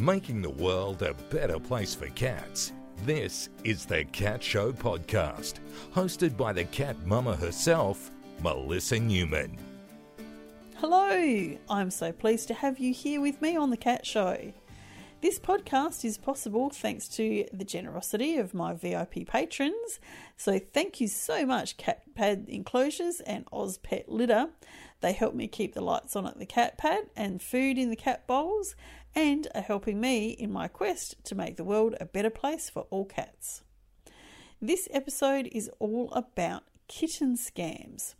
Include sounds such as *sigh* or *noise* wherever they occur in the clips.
making the world a better place for cats. This is the Cat Show podcast, hosted by the cat mama herself, Melissa Newman. Hello, I'm so pleased to have you here with me on the Cat Show. This podcast is possible thanks to the generosity of my VIP patrons. So, thank you so much, Cat Pad Enclosures and Oz Pet Litter. They help me keep the lights on at the cat pad and food in the cat bowls, and are helping me in my quest to make the world a better place for all cats. This episode is all about kitten scams.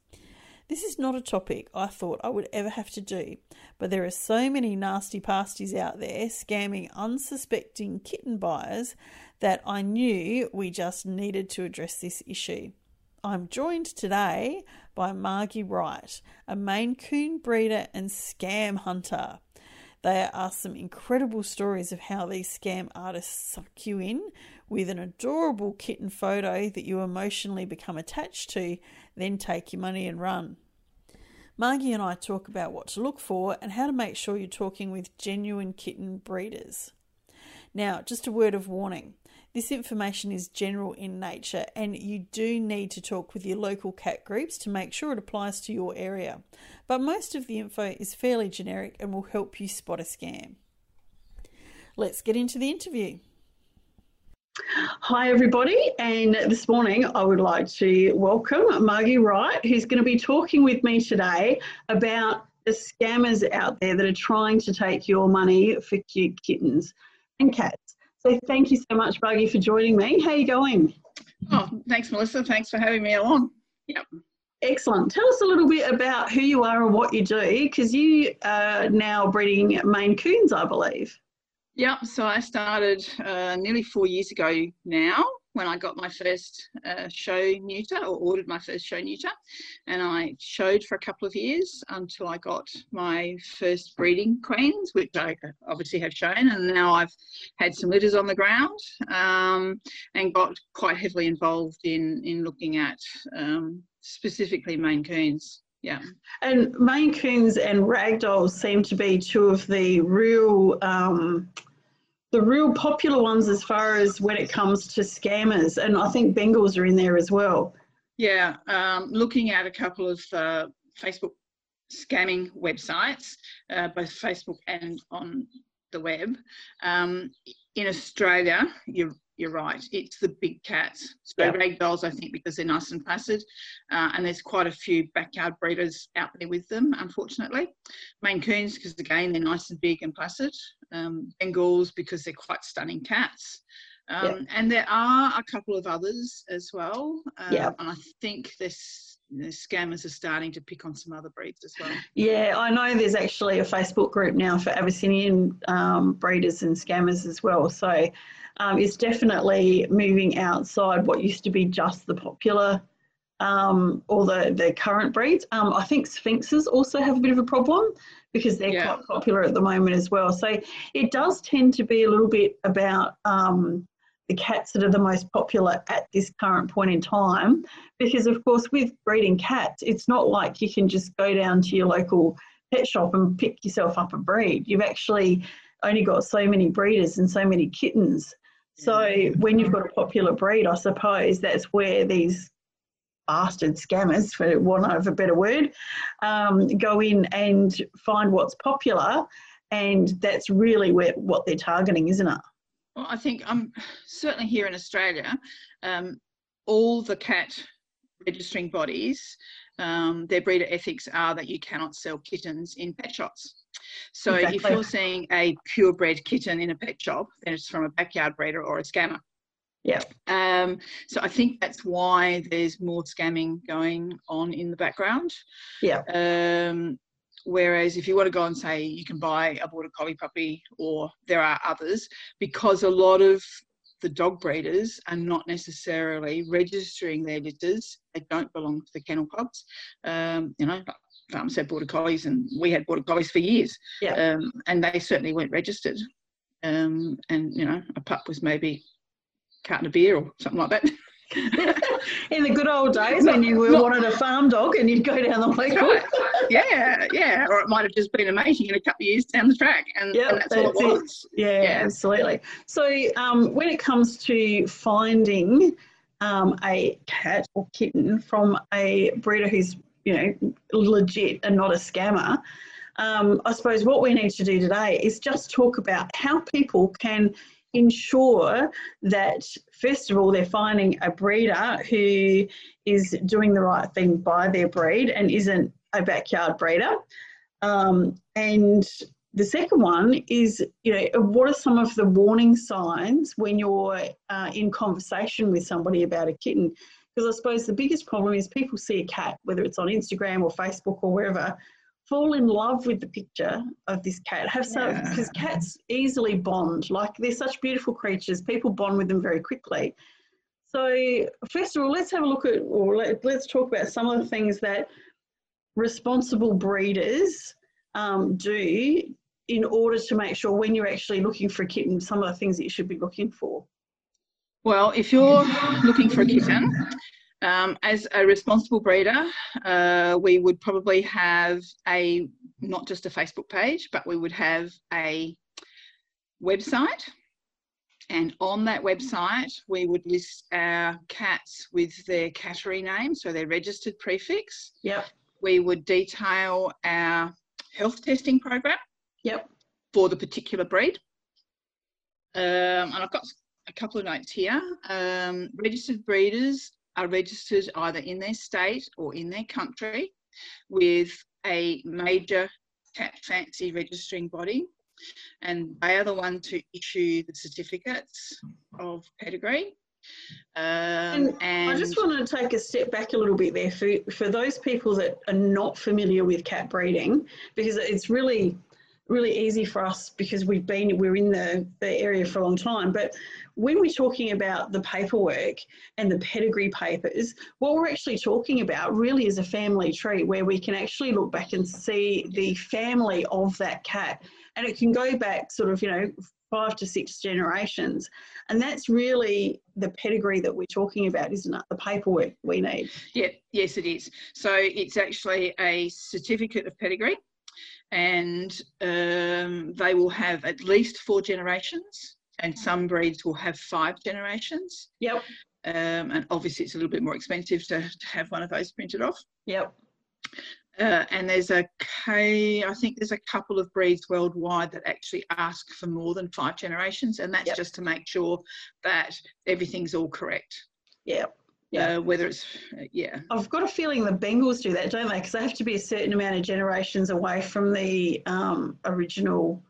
This is not a topic I thought I would ever have to do, but there are so many nasty pasties out there scamming unsuspecting kitten buyers that I knew we just needed to address this issue. I'm joined today by Margy Wright, a Maine Coon breeder and scam hunter. There are some incredible stories of how these scam artists suck you in with an adorable kitten photo that you emotionally become attached to, then take your money and run. Margy and I talk about what to look for and how to make sure you're talking with genuine kitten breeders. Now, just a word of warning this information is general in nature, and you do need to talk with your local cat groups to make sure it applies to your area. But most of the info is fairly generic and will help you spot a scam. Let's get into the interview. Hi, everybody, and this morning I would like to welcome Margy Wright, who's going to be talking with me today about the scammers out there that are trying to take your money for cute kittens and cats. So, thank you so much, Margy, for joining me. How are you going? Oh, thanks, Melissa. Thanks for having me along. Yep. Excellent. Tell us a little bit about who you are and what you do, because you are now breeding Maine Coons, I believe. Yep, so I started uh, nearly four years ago now when I got my first uh, show neuter or ordered my first show neuter. And I showed for a couple of years until I got my first breeding queens, which I obviously have shown. And now I've had some litters on the ground um, and got quite heavily involved in, in looking at um, specifically Maine Coons. Yeah. And Maine Coons and Ragdolls seem to be two of the real um, the real popular ones as far as when it comes to scammers. And I think Bengals are in there as well. Yeah. Um, looking at a couple of uh, Facebook scamming websites, uh, both Facebook and on the web. Um, in Australia, you're you're right. It's the big cats. So yeah. ragdolls, I think, because they're nice and placid, uh, and there's quite a few backyard breeders out there with them, unfortunately. Maine Coons, because again they're nice and big and placid. Um, Bengals, because they're quite stunning cats. Um. And there are a couple of others as well. Um, yeah. And I think this the scammers are starting to pick on some other breeds as well. Yeah, I know there's actually a Facebook group now for Abyssinian um, breeders and scammers as well. So um, it's definitely moving outside what used to be just the popular um, or the, the current breeds. Um, I think Sphynxes also have a bit of a problem because they're yeah. quite popular at the moment as well. So it does tend to be a little bit about um, the cats that are the most popular at this current point in time. Because, of course, with breeding cats, it's not like you can just go down to your local pet shop and pick yourself up a breed. You've actually only got so many breeders and so many kittens. So when you've got a popular breed, I suppose that's where these bastard scammers, for want of a better word, um, go in and find what's popular, and that's really where what they're targeting, isn't it? Well, I think I'm um, certainly here in Australia. Um, all the cat registering bodies, um, their breeder ethics are that you cannot sell kittens in pet shops. So exactly. if you're seeing a purebred kitten in a pet shop, then it's from a backyard breeder or a scammer. Yeah. Um, so I think that's why there's more scamming going on in the background. Yeah. Um, whereas if you want to go and say you can buy a border collie puppy or there are others, because a lot of the dog breeders are not necessarily registering their litters. They don't belong to the kennel clubs. Um, you know, farmers had border collies and we had border collies for years. Yeah. Um, and they certainly weren't registered. Um, and, you know, a pup was maybe a carton of beer or something like that. *laughs* *laughs* In the good old days when you were, wanted a farm dog and you'd go down the lake. Right. yeah, yeah. Or it might have just been amazing in a couple of years down the track, and, Yep, and that's, all it that's it. was. Yeah, Yeah. absolutely. So um, when it comes to finding um, a cat or kitten from a breeder who's you know legit and not a scammer, um, I suppose what we need to do today is just talk about how people can ensure that first of all they're finding a breeder who is doing the right thing by their breed and isn't a backyard breeder. Um, and the second one is, you know, what are some of the warning signs when you're uh, in conversation with somebody about a kitten? Because I suppose the biggest problem is people see a cat, whether it's on Instagram or Facebook or wherever, fall in love with the picture of this cat. Have some Yeah. because cats easily bond. Like they're such beautiful creatures. People bond with them very quickly. So first of all, let's have a look at, or let, let's talk about some of the things that responsible breeders um, do in order to make sure when you're actually looking for a kitten, some of the things that you should be looking for. Well, if you're looking for a kitten, um, as a responsible breeder, uh, we would probably have a not just a Facebook page, but we would have a website. And on that website, we would list our cats with their cattery name, so their registered prefix. Yep, We would detail our health testing program yep, for the particular breed. Um, and I've got a couple of notes here. Um, registered breeders are registered either in their state or in their country with a major cat fancy registering body. And they are the one to issue the certificates of pedigree. Um, and I just wanted to take a step back a little bit there for, for those people that are not familiar with cat breeding, because it's really, really easy for us because we've been, we're in the, the area for a long time. But when we're talking about the paperwork and the pedigree papers, what we're actually talking about really is a family tree where we can actually look back and see the family of that cat. And it can go back sort of, you know, five to six generations. And that's really the pedigree that we're talking about, isn't it? The paperwork we need. Yeah, yes, it is. So it's actually a certificate of pedigree, and um, they will have at least four generations, and some breeds will have five generations. Yep, Um, and obviously, it's a little bit more expensive to, to have one of those printed off. yep, Uh, and there's a K, I think there's a couple of breeds worldwide that actually ask for more than five generations, and that's Yep. just to make sure that everything's all correct. yep. Yeah. Uh, whether it's, uh, yeah, I've got a feeling the Bengals do that, don't they? Because they have to be a certain amount of generations away from the um, original.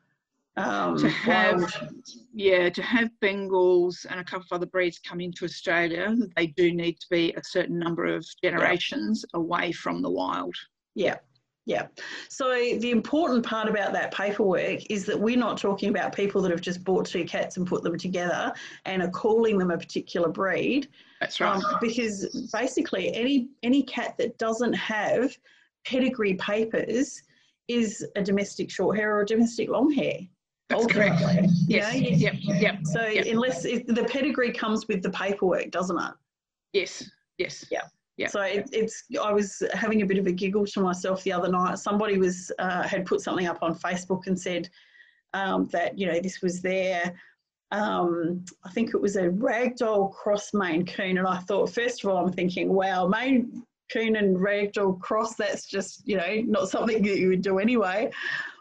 Um, to have wild- yeah to have bengals and a couple of other breeds come into australia they do need to be a certain number of generations away from the wild Yeah, yeah. So the important part about that paperwork is that we're not talking about people that have just bought two cats and put them together and are calling them a particular breed. that's right Um, because basically, any any cat that doesn't have pedigree papers is a domestic short hair or a domestic long hair. that's correct. You yes know, yep yep So Yep. unless if the pedigree comes with the paperwork, doesn't it? yes yes Yeah. Yeah. So it, it's. I was having a bit of a giggle to myself the other night. Somebody was uh, had put something up on Facebook and said um, that you know this was their. Um, I think it was a ragdoll cross Maine Coon, and I thought first of all I'm thinking, wow, Maine Coon and ragdoll cross. That's just you know not something that you would do anyway.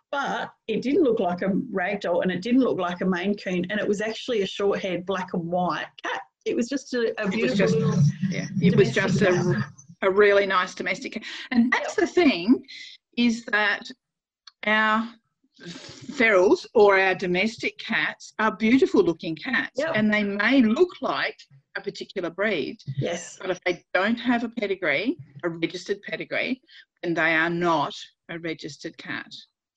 But it didn't look like a ragdoll, and it didn't look like a Maine Coon, and it was actually a short-haired black and white cat. It was just a, a beautiful just- little yeah it was just a, a really nice domestic and that's the thing is that our ferals or our domestic cats are beautiful looking cats Yep. and they may look like a particular breed Yes, But if they don't have a pedigree, a registered pedigree, then they are not a registered cat.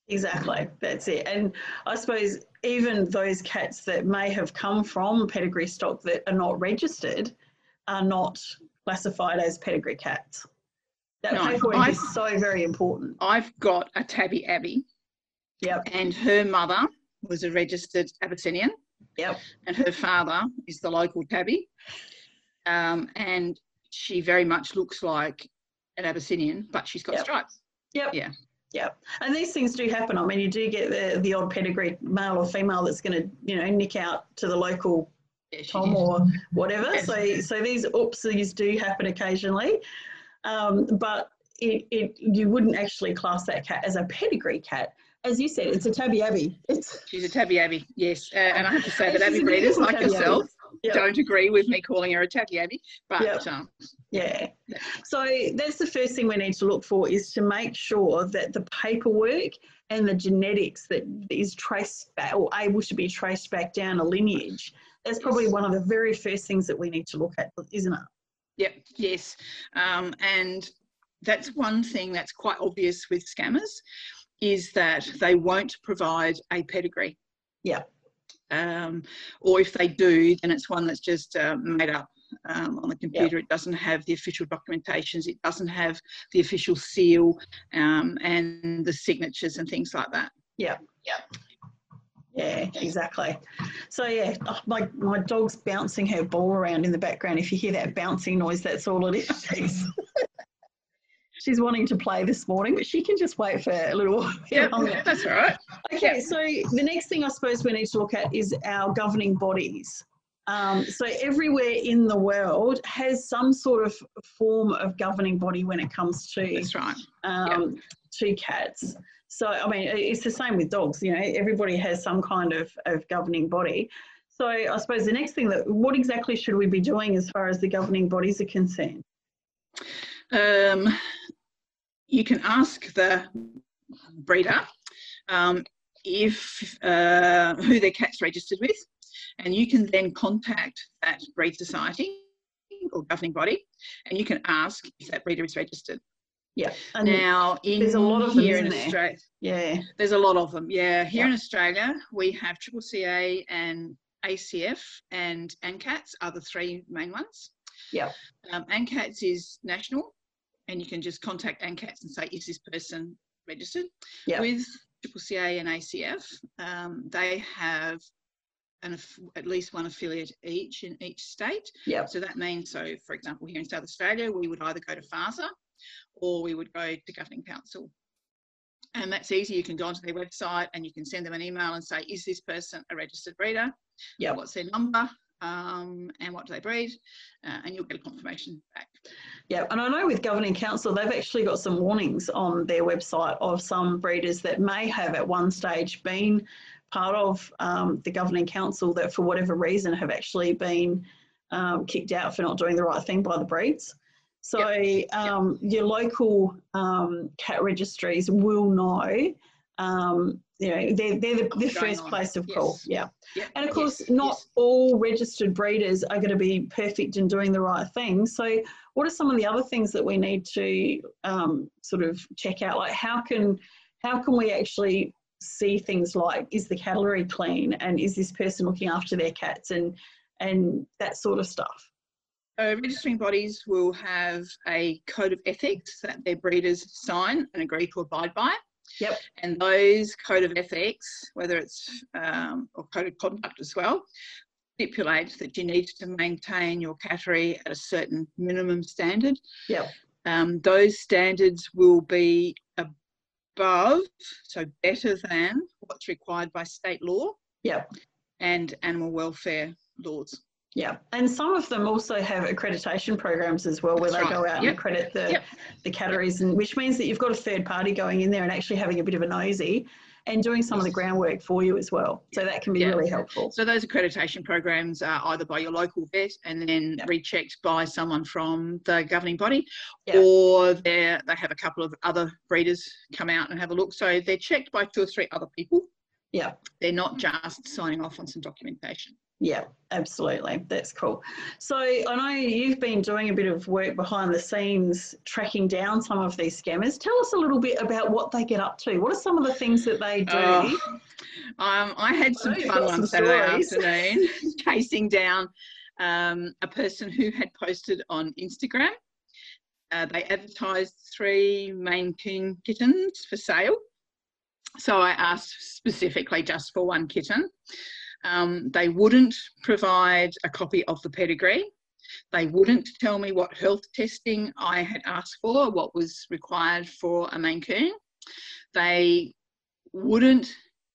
Exactly. That's it. And I suppose even those cats that may have come from pedigree stock that are not registered are not classified as pedigree cats. That No, paperwork I- is so very important. I've got a tabby Abby, Yep, and her mother was a registered Abyssinian, yep, and her father is the local tabby. um, and she very much looks like an Abyssinian, but she's got Yep. stripes. Yep. Yeah. Yep. And these things do happen. I mean, you do get the, the odd pedigree male or female that's going to, you know, nick out to the local Yeah, Tom or whatever. Yes. So, so these oopsies do happen occasionally, um, but it, it you wouldn't actually class that cat as a pedigree cat. As you said, it's a tabby abby. It's She's a tabby Abbey, yes. Uh, and I have to say that She's Abbey a breeders like yourself Yep. don't agree with me calling her a tabby Abbey, but Yep. um, Yeah. So that's the first thing we need to look for is to make sure that the paperwork and the genetics that is traced back or able to be traced back down a lineage. That's probably one of the very first things that we need to look at, isn't it? Yep, yes. Um, and that's one thing that's quite obvious with scammers is that they won't provide a pedigree. Yeah. Um, or if they do, then it's one that's just uh, made up um, on the computer. It doesn't have the official documentations, it doesn't have the official seal um, and the signatures and things like that. Yeah, yeah. Yeah, exactly. So yeah, oh, my my dog's bouncing her ball around in the background. If you hear that bouncing noise, that's all it is. *laughs* *laughs* She's, wanting to play this morning, but she can just wait for a little *laughs* Yeah, longer. that's all right. Okay, so the next thing I suppose we need to look at is our governing bodies. Um, so everywhere in the world has some sort of form of governing body when it comes to That's right. um, to cats. So I mean, it's the same with dogs. You know, everybody has some kind of, of governing body. So I suppose the next thing that what exactly should we be doing as far as the governing bodies are concerned? um, you can ask the breeder um, if uh, who their cat's registered with, and you can then contact that breed society or governing body, and you can ask if that breeder is registered. Yeah, and now, in there's a lot of them, here in isn't there? Australia, yeah, there's a lot of them. Yeah, here Yeah. in Australia, we have Triple CA and ACF and ANCATS are the three main ones. Yeah. Um, ANCATS is national, and you can just contact ANCATS and say, is this person registered? Yeah. With Triple CA and ACF, um, they have an, at least one affiliate each in each state. yeah, So that means, so for example, here in South Australia, we would either go to FASA or we would go to Governing Council. And that's easy. You can go onto their website and you can send them an email and say, is this person a registered breeder? Yeah. What's their number? Um, and what do they breed? Uh, and you'll get a confirmation back. yeah. And I know with governing council, they've actually got some warnings on their website of some breeders that may have at one stage been part of um, the governing council that for whatever reason have actually been um, kicked out for not doing the right thing by the breeds. So um, your local um, cat registries will know. You know, they're, they're the, the first on. place of Yes. call. Yeah. And of course, yes, not yes. all registered breeders are going to be perfect in doing the right thing. So, what are some of the other things that we need to um, sort of check out? Like, how can how can we actually see things like is the cattery clean and is this person looking after their cats and and that sort of stuff? Uh, registering bodies will have a code of ethics that their breeders sign and agree to abide by. Yep. And those code of ethics, whether it's um, or code of conduct as well, stipulate that you need to maintain your cattery at a certain minimum standard. Yep. Um, those standards will be above, so better than what's required by state law Yep. and animal welfare laws. Yeah, and some of them also have accreditation programs as well, where That's they go right. out and Yep. accredit the Yep. the catteries, and which means that you've got a third party going in there and actually having a bit of a nosy and doing some of the groundwork for you as well. So that can be Yeah. really helpful. So those accreditation programs are either by your local vet and then Yep. rechecked by someone from the governing body, or they they have a couple of other breeders come out and have a look. So they're checked by two or three other people. Yeah. They're not just signing off on some documentation. Yeah, absolutely. That's cool. So I know you've been doing a bit of work behind the scenes, tracking down some of these scammers. Tell us a little bit about what they get up to. What are some of the things that they do? Oh, Um, I had some Oh, fun some Saturday stories. afternoon *laughs* chasing down um, a person who had posted on Instagram. Uh, they advertised three Maine Coon kittens for sale. So I asked specifically just for one kitten. Um, they wouldn't provide a copy of the pedigree. They wouldn't tell me what health testing I had asked for, what was required for a Maine Coon. They wouldn't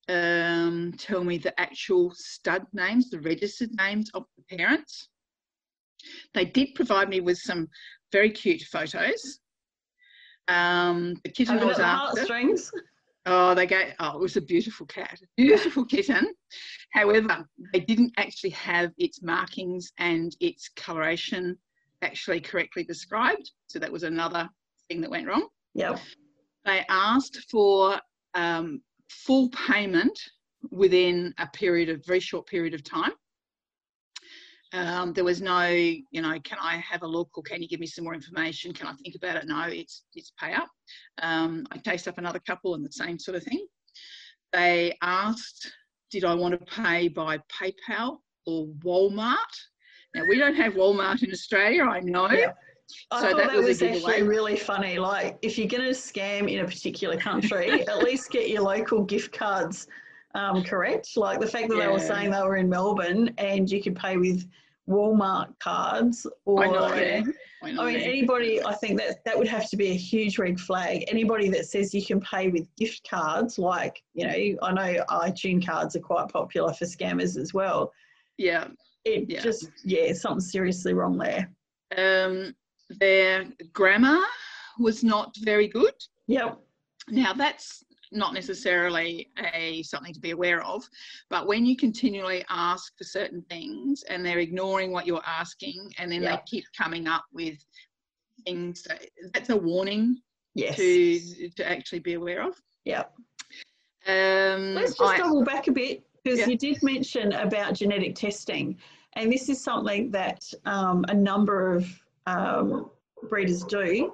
um, tell me the actual stud names, the registered names of the parents. They did provide me with some very cute photos. Um, the kitten I was after. Heartstrings. *laughs* Oh, they go. Oh, it was a beautiful cat, beautiful kitten. However, they didn't actually have its markings and its coloration actually correctly described. So that was another thing that went wrong. Yeah. They asked for um, full payment within a period of very short period of time. Um, there was no, you know, can I have a look or can you give me some more information? Can I think about it? No, it's it's pay up. Um, I chased up another couple and the same sort of thing. They asked, did I want to pay by PayPal or Walmart? Now we don't have Walmart in Australia, I know. Yeah. I so that, that, was, was actually really funny. Like, if you're going to scam in a particular country, *laughs* at least get your local gift cards um, correct. Like the fact that yeah. they were saying they were in Melbourne and you could pay with Walmart cards or I know. I, know, I mean anybody I think that that would have to be a huge red flag. Anybody that says you can pay with gift cards, like, you know, I know iTunes cards are quite popular for scammers as well. Yeah. It yeah. just yeah, something's seriously wrong there. Um their grammar was not very good. Yep. Now that's not necessarily a something to be aware of but when you continually ask for certain things and they're ignoring what you're asking and then yep. they keep coming up with things that, that's a warning yes. to to actually be aware of yeah um, let's just I, double back a bit because yeah. you did mention about genetic testing and this is something that um, a number of um, breeders do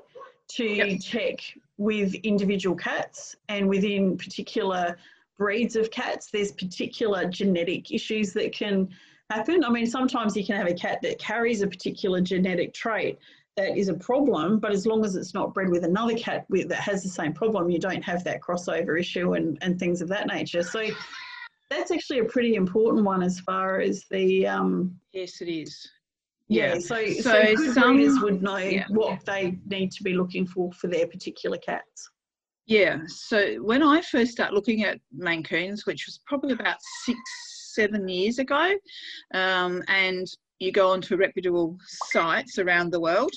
to yep. check with individual cats and within particular breeds of cats, there's particular genetic issues that can happen. I mean, sometimes you can have a cat that carries a particular genetic trait that is a problem, but as long as it's not bred with another cat with, that has the same problem, you don't have that crossover issue and, and things of that nature. So that's actually a pretty important one as far as the. Um, yes, it is. Yeah, so, so, so good some, breeders would know yeah. what they need to be looking for for their particular cats. Yeah, so when I first started looking at Maine Coons, which was probably about six, seven years ago, um, and you go onto reputable sites around the world,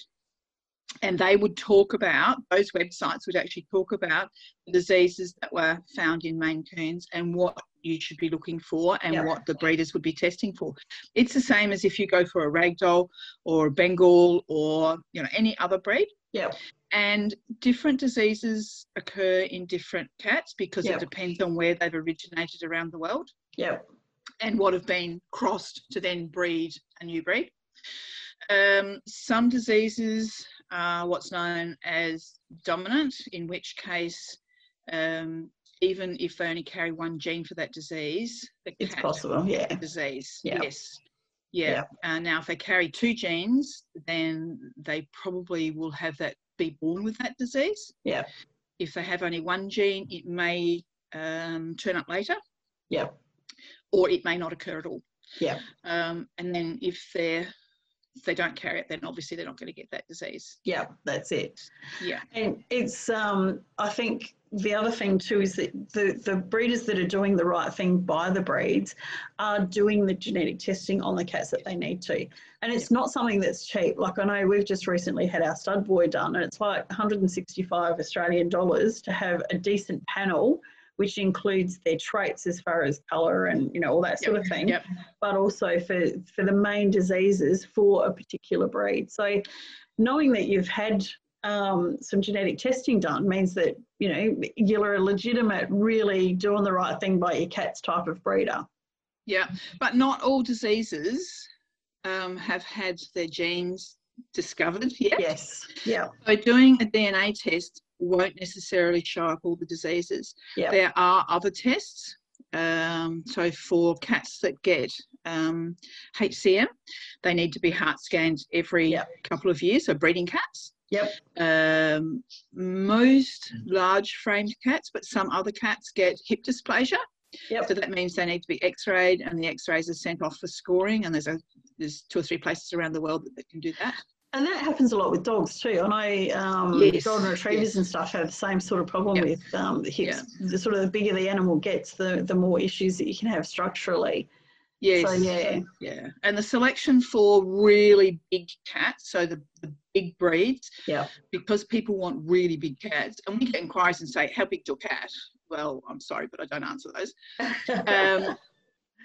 and they would talk about those websites would actually talk about the diseases that were found in Maine Coons and what you should be looking for and what the breeders would be testing for. It's the same as if you go for a ragdoll or a Bengal or you know any other breed. Yeah. And different diseases occur in different cats because it depends on where they've originated around the world. Yeah. And what have been crossed to then breed a new breed. Um, some diseases are what's known as dominant, in which case um, even if they only carry one gene for that disease, it's possible, yeah. Disease, yeah. yes. Yeah. yeah. Uh, now, if they carry two genes, then they probably will have that be born with that disease. Yeah. If they have only one gene, it may um, turn up later. Yeah. Or it may not occur at all. Yeah. Um, and then if they're if they don't carry it, then obviously they're not going to get that disease. Yeah, that's it. Yeah. And it's, um, I think the other thing too is that the, the breeders that are doing the right thing by the breeds are doing the genetic testing on the cats that they need to. And it's not something that's cheap. Like I know we've just recently had our stud boy done and it's like 165 Australian dollars to have a decent panel which includes their traits as far as colour and you know all that sort yep. of thing, yep. but also for for the main diseases for a particular breed. So knowing that you've had um, some genetic testing done means that you know you're a legitimate, really doing the right thing by your cat's type of breeder. Yeah, but not all diseases um, have had their genes discovered yet. Yes. Yeah. So doing a DNA test won't necessarily show up all the diseases. Yep. There are other tests. Um, so for cats that get um, HCM, they need to be heart scanned every yep. couple of years. So breeding cats. Yep. Um, most large framed cats, but some other cats get hip dysplasia. Yep. So that means they need to be x-rayed and the x-rays are sent off for scoring and there's a there's two or three places around the world that, that can do that. And that happens a lot with dogs too. I know um, Yes, golden retrievers yes. and stuff have the same sort of problem Yep. with um, the hips. The sort of the bigger the animal gets, the the more issues that you can have structurally. Yes. So yeah, Yeah. And the selection for really big cats, so the, the big breeds, yeah, because people want really big cats, and we get inquiries and say, How big's your cat? Well, I'm sorry, but I don't answer those. *laughs* Um,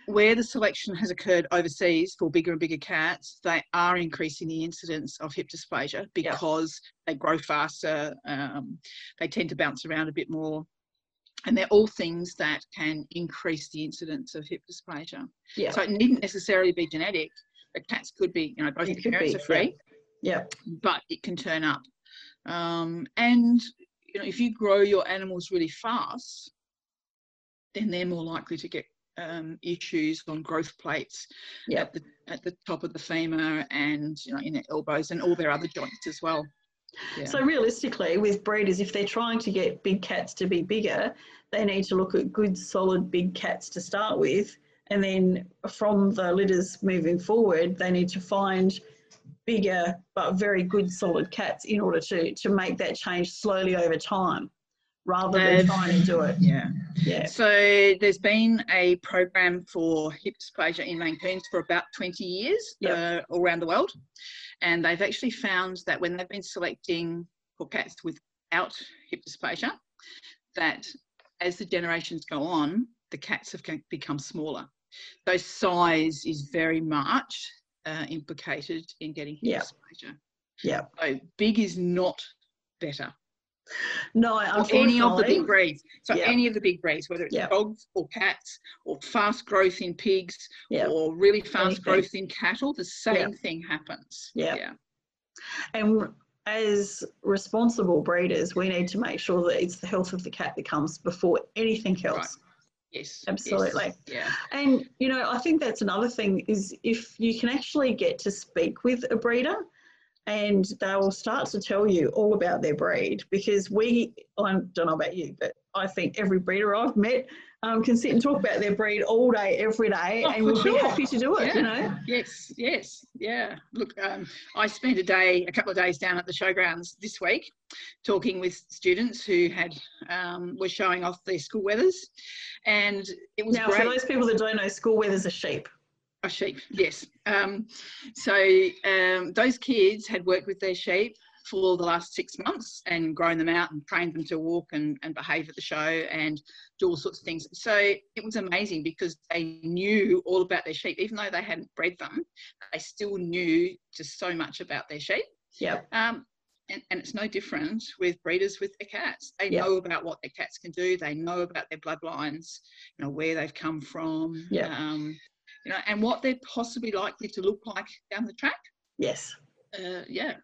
where the selection has occurred overseas for bigger and bigger cats, they are increasing the incidence of hip dysplasia because they grow faster, um, they tend to bounce around a bit more. And they're all things that can increase the incidence of hip dysplasia. yeah, So it needn't necessarily be genetic. The cats could be, you know, both the parents be, are free, yeah, but it can turn up. Um, and you know, if you grow your animals really fast, then they're more likely to get um, issues on growth plates yeah. at the at the top of the femur and you know in their elbows and all their other joints as well. Yeah. So realistically, with breeders, if they're trying to get big cats to be bigger, they need to look at good, solid, big cats to start with, and then from the litters moving forward, they need to find bigger but very good, solid cats in order to to make that change slowly over time, rather than trying to do it. *laughs* yeah. Yeah, So there's been a program for hip dysplasia in Maine Coons for about 20 years Yep. uh, all around the world. And they've actually found that when they've been selecting for cats without hip dysplasia, that as the generations go on, the cats have become smaller. So size is very much uh, implicated in getting hip Yeah. dysplasia. yeah. So big is not better No, or any of the big breeds. So Yeah. any of the big breeds, whether it's Yeah. dogs or cats or fast growth in pigs Yeah. or really fast Anything. growth in cattle, the same thing happens. Yeah. And as responsible breeders, we need to make sure that it's the health of the cat that comes before anything else. Right. Yes. yes, Absolutely. Yeah. And you know, I think that's another thing is if you can actually get to speak with a breeder and they will start to tell you all about their breed because we I don't know about you, but I think every breeder I've met um, can sit and talk about their breed all day, every day, Oh, and would be happy to do it, Yeah. you know? Yes, yes, yeah. Look, um, I spent a day, a couple of days down at the showgrounds this week, talking with students who had um, were showing off their school wethers, and it was Now, great. for those people that don't know, school wether's a sheep. A sheep, yes. Um, so um, those kids had worked with their sheep for the last six months and grown them out and trained them to walk and, and behave at the show and do all sorts of things. So it was amazing because they knew all about their sheep, even though they hadn't bred them, they still knew just so much about their sheep. Yeah. Um, and, and it's no different with breeders with their cats. They Yeah. know about what their cats can do. They know about their bloodlines, you know, where they've come from, Yeah. um, you know, and what they're possibly likely to look like down the track. Yes. Uh, yeah,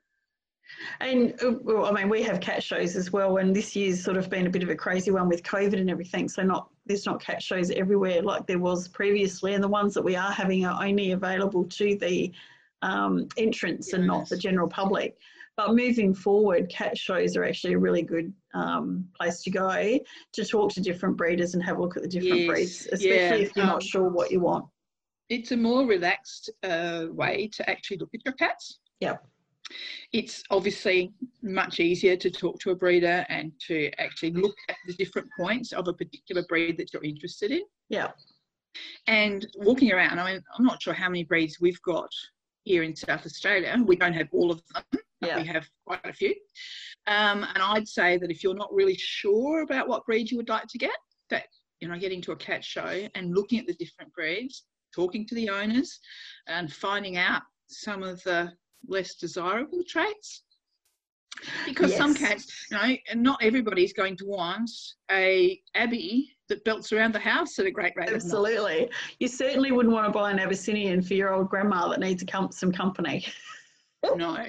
And uh, well, I mean, we have cat shows as well, and this year's sort of been a bit of a crazy one with COVID and everything. So not there's not cat shows everywhere like there was previously, and the ones that we are having are only available to the um, entrants and not the general public. But moving forward, cat shows are actually a really good um, place to go to talk to different breeders and have a look at the different Yes, breeds, especially yeah, if you're um, not sure what you want. It's a more relaxed uh, way to actually look at your cats. Yeah. It's obviously much easier to talk to a breeder and to actually look at the different points of a particular breed that you're interested in. Yeah. And walking around, I mean, I'm not sure how many breeds we've got here in South Australia. We don't have all of them, Yeah. we have quite a few. Um, and I'd say that if you're not really sure about what breed you would like to get, that you know, getting to a cat show and looking at the different breeds, talking to the owners, and finding out some of the less desirable traits. Because some cats, you know, and not everybody's going to want a Abbey that belts around the house at a great rate. Absolutely. You certainly wouldn't want to buy an Abyssinian for your old grandma that needs a com- some company. *laughs* No,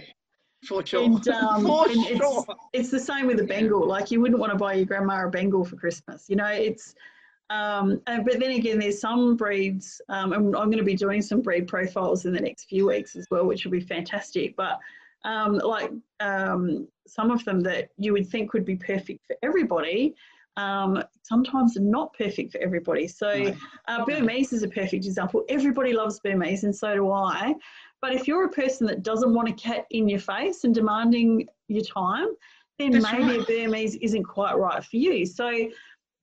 for sure. And, um, *laughs* for and it's- sure. It's the same with a Bengal. Like you wouldn't want to buy your grandma a Bengal for Christmas. You know, it's. Um, and, but then again, there's some breeds, um, and I'm going to be doing some breed profiles in the next few weeks as well, which will be fantastic. But um, like um, some of them that you would think would be perfect for everybody, um, sometimes are not perfect for everybody. So uh, Burmese is a perfect example. Everybody loves Burmese, and so do I. But if you're a person that doesn't want a cat in your face and demanding your time, then That's maybe right. a Burmese isn't quite right for you. So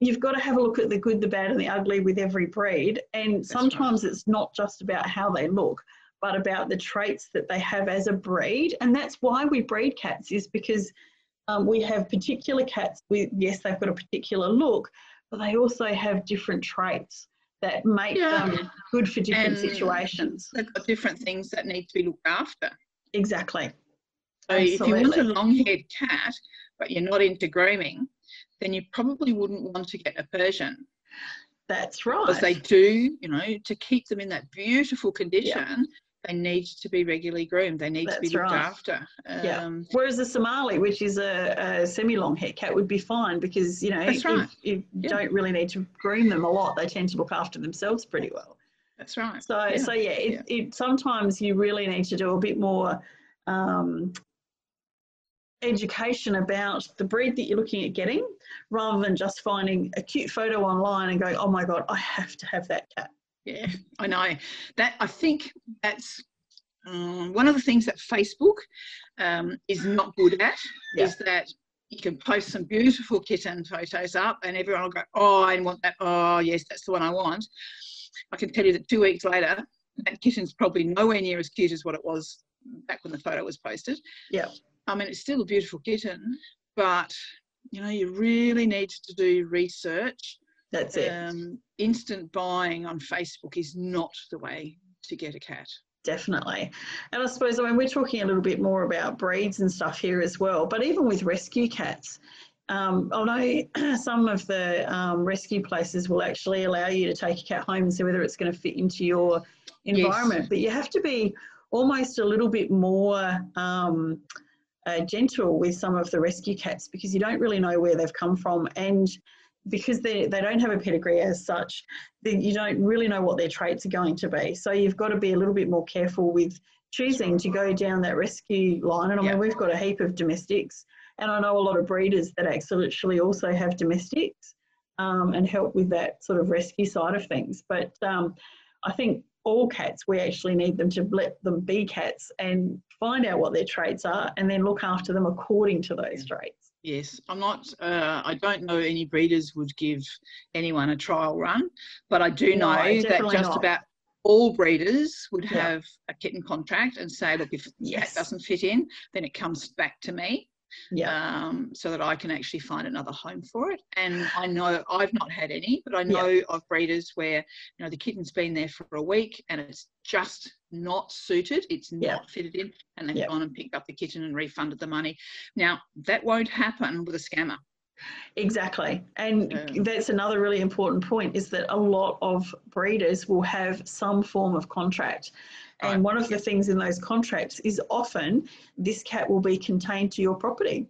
you've got to have a look at the good, the bad, and the ugly with every breed. And right. sometimes it's not just about how they look, but about the traits that they have as a breed. And that's why we breed cats, is because um, we have particular cats with, yes, they've got a particular look, but they also have different traits that make Yeah. them good for different And- situations. They've got different things that need to be looked after. Exactly. So if you want a long-haired cat, but you're not into grooming, then you probably wouldn't want to get a Persian That's right. because they do, you know, to keep them in that beautiful condition, they need to be regularly groomed. They need to be looked right. after. Yeah. Um, Whereas a Somali, which is a, a semi-long hair cat, would be fine because you know That's if- you Yeah. don't really need to groom them a lot. They tend to look after themselves pretty well. That's right. So Yeah. so yeah, it, it sometimes you really need to do a bit more um, education about the breed that you're looking at getting, rather than just finding a cute photo online and going, oh my god, I have to have that cat. Yeah, I know that. I think that's um, one of the things that Facebook um, is not good at Yeah. is that you can post some beautiful kitten photos up, and everyone will go, "Oh, I want that. Oh, yes, that's the one I want." I can tell you that two weeks later, that kitten's probably nowhere near as cute as what it was back when the photo was posted. Yeah. I mean, it's still a beautiful kitten, but you know, you really need to do research That's it. um, instant buying on Facebook is not the way to get a cat. Definitely. And I suppose, I mean, we're talking a little bit more about breeds and stuff here as well, but even with rescue cats, um, I know *clears throat* some of the um, rescue places will actually allow you to take a cat home and see whether it's going to fit into your environment, but you have to be almost a little bit more um, uh, gentle with some of the rescue cats because you don't really know where they've come from. And because they, they don't have a pedigree as such then you don't really know what their traits are going to be. So you've got to be a little bit more careful with choosing to go down that rescue line. And i Yeah. mean we've got a heap of domestics and i know a lot of breeders that actually also have domestics um, and help with that sort of rescue side of things. But um, i think all cats we actually need them to let them be cats and find out what their traits are and then look after them according to those traits Yes, I'm not. Uh, I don't know any breeders would give anyone a trial run, but I do No, know that just not. about all breeders would Yeah. have a kitten contract and say, look, if that doesn't fit in, then it comes back to me. Yeah um, so that I can actually find another home for it. And I know I've not had any, but I know of breeders where you know the kitten's been there for a week and it's just not suited. It's not Yeah. fitted in, and they've Yeah. gone and picked up the kitten and refunded the money. Now that won't happen with a scammer. Exactly. And Yeah. that's another really important point is that a lot of breeders will have some form of contract. And Right. one of the things in those contracts is often this cat will be contained to your property.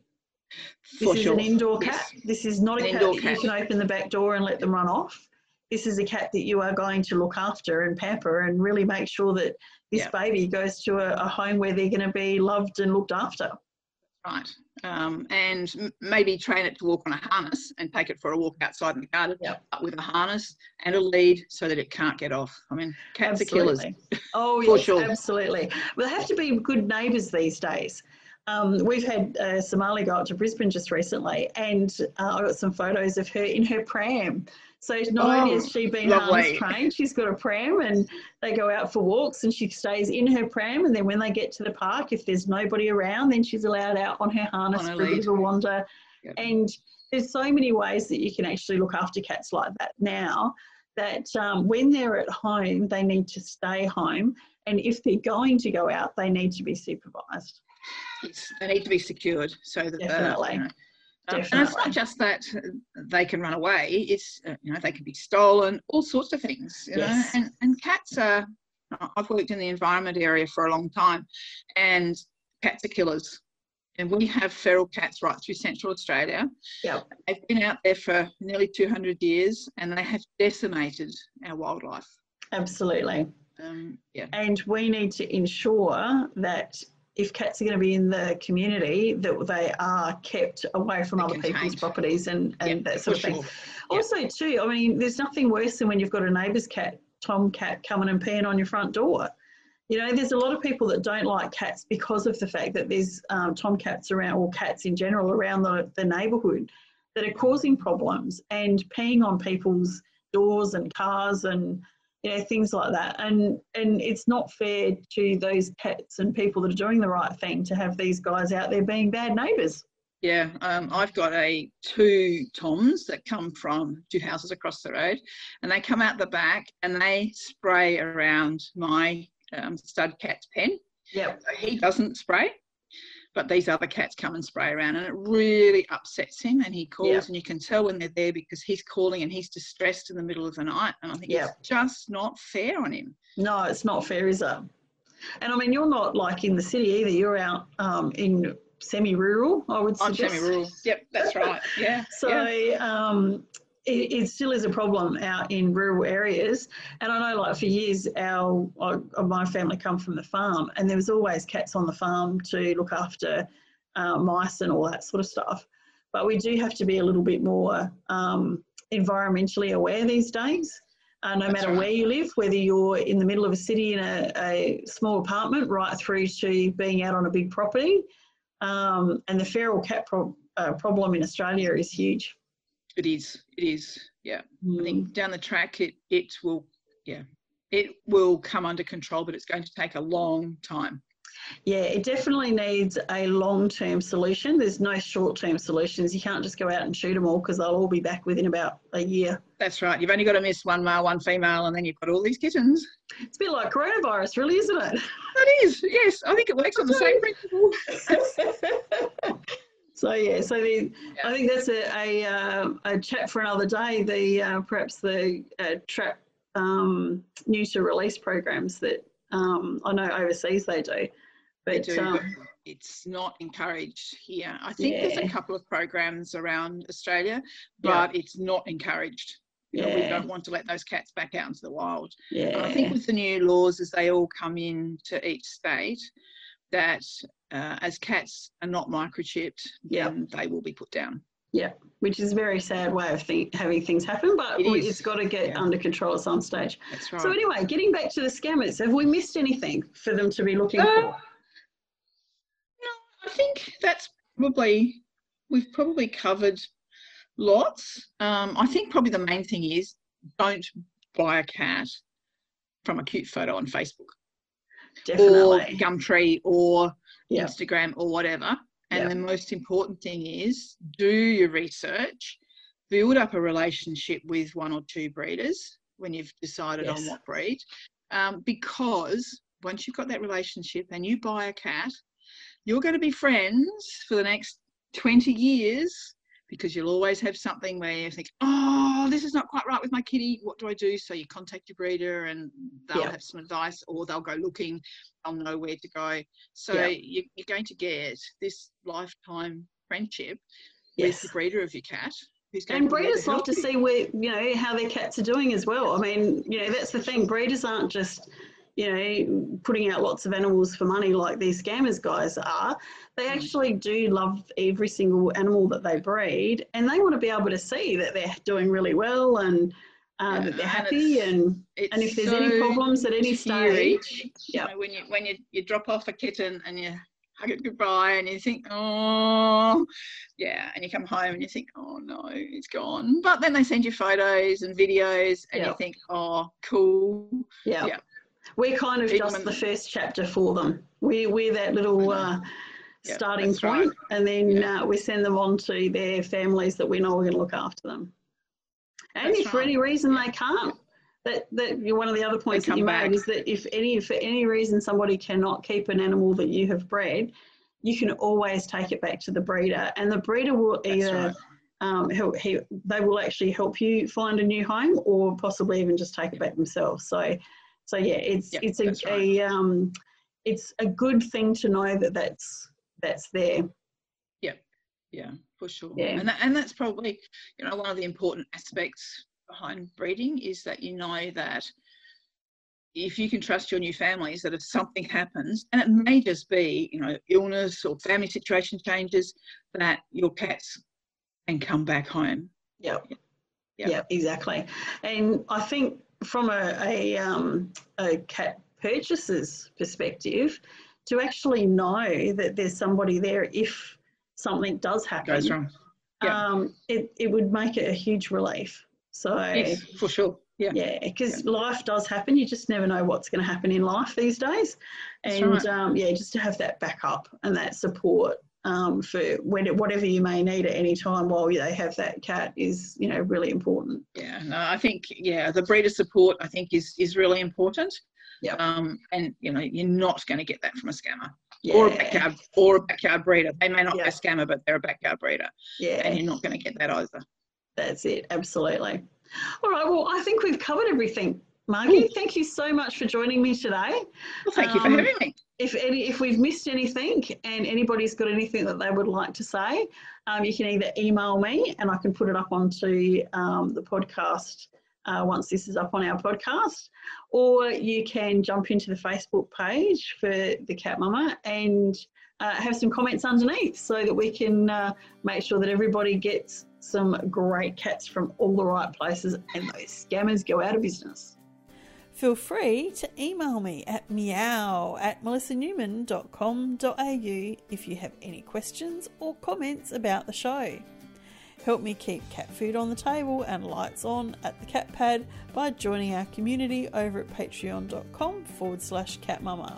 This For is sure. an indoor Yes. cat. This is not a An cat indoor that cat. you can open the back door and let them run off. This is a cat that you are going to look after and pamper and really make sure that this Yeah. baby goes to a, a home where they're going to be loved and looked after. Right. Um, and m- maybe train it to walk on a harness and take it for a walk outside in the garden Yep. with a harness and a lead so that it can't get off. I mean, cats are killers. Absolutely. *laughs* Oh, yes, sure. absolutely. Well, have to be good neighbours these days. Um, we've had uh, Somali go up to Brisbane just recently, and uh, I got some photos of her in her pram. So not only Oh, has she been lovely. harness trained, she's got a pram, and they go out for walks, and she stays in her pram. And then when they get to the park, if there's nobody around, then she's allowed out on her harness On a for a bit of a wander. Yep. And there's so many ways that you can actually look after cats like that now that um, when they're at home, they need to stay home. And if they're going to go out, they need to be supervised. It's, they need to be secured so that Definitely. Uh, you know, um, and it's not just that they can run away. It's uh, you know they can be stolen, all sorts of things. You Yes. know, and and cats are. I've worked in the environment area for a long time, and cats are killers. And we have feral cats right through Central Australia. Yep. They've been out there for nearly 200 years, and they have decimated our wildlife. Absolutely. Um, yeah. And we need to ensure that if cats are going to be in the community, that they are kept away from They're other people's properties and, and Yep, that sort of thing. sure. Yep. Also, too, I mean, there's nothing worse than when you've got a neighbour's cat, tomcat, coming and peeing on your front door. You know, there's a lot of people that don't like cats because of the fact that there's um, tomcats around, or cats in general, around the, the neighbourhood that are causing problems and peeing on people's doors and cars and you know things like that. And and it's not fair to those pets and people that are doing the right thing to have these guys out there being bad neighbours. Yeah, um, I've got a two toms that come from two houses across the road, and they come out the back and they spray around my um, stud cat's pen. yeah So he doesn't spray, but these other cats come and spray around, and it really upsets him. And he calls, Yeah. and you can tell when they're there because he's calling and he's distressed in the middle of the night. And I think Yeah. it's just not fair on him. No, it's not fair, is it? And I mean, you're not like in the city either. You're out um, in semi-rural, I would I'm suggest. semi-rural. Yep, that's right. *laughs* Yeah. So yeah. um, it, it still is a problem out in rural areas. And I know, like for years, our uh, my family come from the farm, and there was always cats on the farm to look after uh, mice and all that sort of stuff. But we do have to be a little bit more um, environmentally aware these days. Uh, no That's matter right. where you live, whether you're in the middle of a city in a, a small apartment, right through to being out on a big property. Um, and the feral cat pro- uh, problem in Australia is huge. It is. It is. Yeah. I Mm. think down the track it it will yeah it will come under control, but it's going to take a long time. Yeah, it definitely needs a long term solution. There's no short term solutions. You can't just go out and shoot them all because they'll all be back within about a year. That's right. You've only got to miss one male, one female, and then you've got all these kittens. It's a bit like coronavirus, really, isn't it? That is yes. I think it works on the same principle. *laughs* so yeah, so the, I think that's a a, uh, a chat for another day. The uh, perhaps the uh, trap um, neuter release programs that um, I know overseas they do, They but do, um, but it's not encouraged here. I think there's a couple of programs around Australia, Yeah. but it's not encouraged. You know, we don't want to let those cats back out into the wild. yeah, And I think with the new laws as they all come in to each state, that uh, as cats are not microchipped, then they will be put down. Yeah, which is a very sad way of thi- having things happen, but it it's got to get yeah. under control at some stage. That's right. So anyway, getting back to the scammers, have we missed anything for them to be looking Uh, for? No, I think that's probably we've probably covered lots. Um, I think probably the main thing is don't buy a cat from a cute photo on Facebook or Definitely. Gumtree or Yeah. Instagram or whatever. And Yeah. the most important thing is do your research, build up a relationship with one or two breeders when you've decided on what breed. Um, because once you've got that relationship and you buy a cat, you're going to be friends for the next 20 years because you'll always have something where you think, oh, this is not quite right with my kitty. What do I do? So you contact your breeder and they'll Yeah. have some advice or they'll go looking, they'll know where to go. So Yeah. you, you're going to get this lifetime friendship Yes. with the breeder of your cat. Who's going And to breeders love to you. see where you know how their cats are doing as well. I mean, you know, that's the thing. Breeders aren't just you know putting out lots of animals for money like these scammers guys are. They Mm. actually do love every single animal that they breed, and they want to be able to see that they're doing really well and uh, Yeah, that they're and happy. it's- And and if there's any problems at any stage, you yeah. know, when you when you, you drop off a kitten and you hug it goodbye and you think, oh, yeah, and you come home and you think, oh no, it's gone. But then they send you photos and videos and Yeah. you think, oh, cool. yeah. Yeah. We're kind of Even just the first chapter for them. We we're that little uh, Yeah, starting point, right. and then Yeah. uh, we send them on to their families that we know are going to look after them. And That's if for any reason Yeah. they can't, that that one of the other points that you back. made is that if any for any reason somebody cannot keep an animal that you have bred, you can always take it back to the breeder, and the breeder will That's either right. um, help, he, they will actually help you find a new home, or possibly even just take it back themselves. So, so yeah, it's Yeah, it's a, right. a um, it's a good thing to know that that's that's there. Yeah, yeah, for sure. Yeah. And that, and that's probably you know one of the important aspects behind breeding is that you know that if you can trust your new families that if something happens, and it may just be, you know, illness or family situation changes, that your cats can come back home. Yep. Yeah. Yeah, exactly. And I think from a, a, um, a cat purchaser's perspective, to actually know that there's somebody there if something does happen, Goes wrong. Yeah. um, it, it would make it a huge relief. So, Yes, for sure. Yeah. yeah, because life does happen. You just never know what's going to happen in life these days. And right. um, yeah, just to have that backup and that support um, for when, whatever you may need at any time while they have that cat is, you know, really important. Yeah, no, I think yeah, the breeder support I think is is really important. Yep. Um, and you know, you're not going to get that from a scammer Yeah. or a backyard or a backyard breeder. They may not Yeah. be a scammer, but they're a backyard breeder, Yeah. and you're not going to get that either. That's it, absolutely. All right, well, I think we've covered everything. Margy, thank you so much for joining me today. Well, thank you for Um, having me. If any, if we've missed anything and anybody's got anything that they would like to say, um, you can either email me and I can put it up onto um, the podcast uh, once this is up on our podcast, or you can jump into the Facebook page for the Cat Mama and uh, have some comments underneath so that we can uh, make sure that everybody gets some great cats from all the right places and those scammers go out of business. Feel free to email me at meow at melissanewman.com.au if you have any questions or comments about the show. Help me keep cat food on the table and lights on at the cat pad by joining our community over at patreon.com forward slash catmama.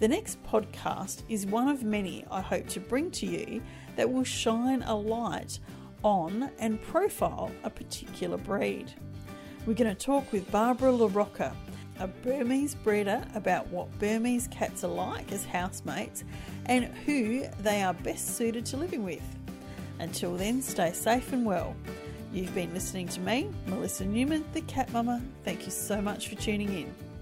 The next podcast is one of many I hope to bring to you that will shine a light on and profile a particular breed. We're going to talk with Barbara LaRocca, a Burmese breeder, about what Burmese cats are like as housemates and who they are best suited to living with. Until then, stay safe and well. You've been listening to me, Melissa Newman, the Cat Mama. Thank you so much for tuning in.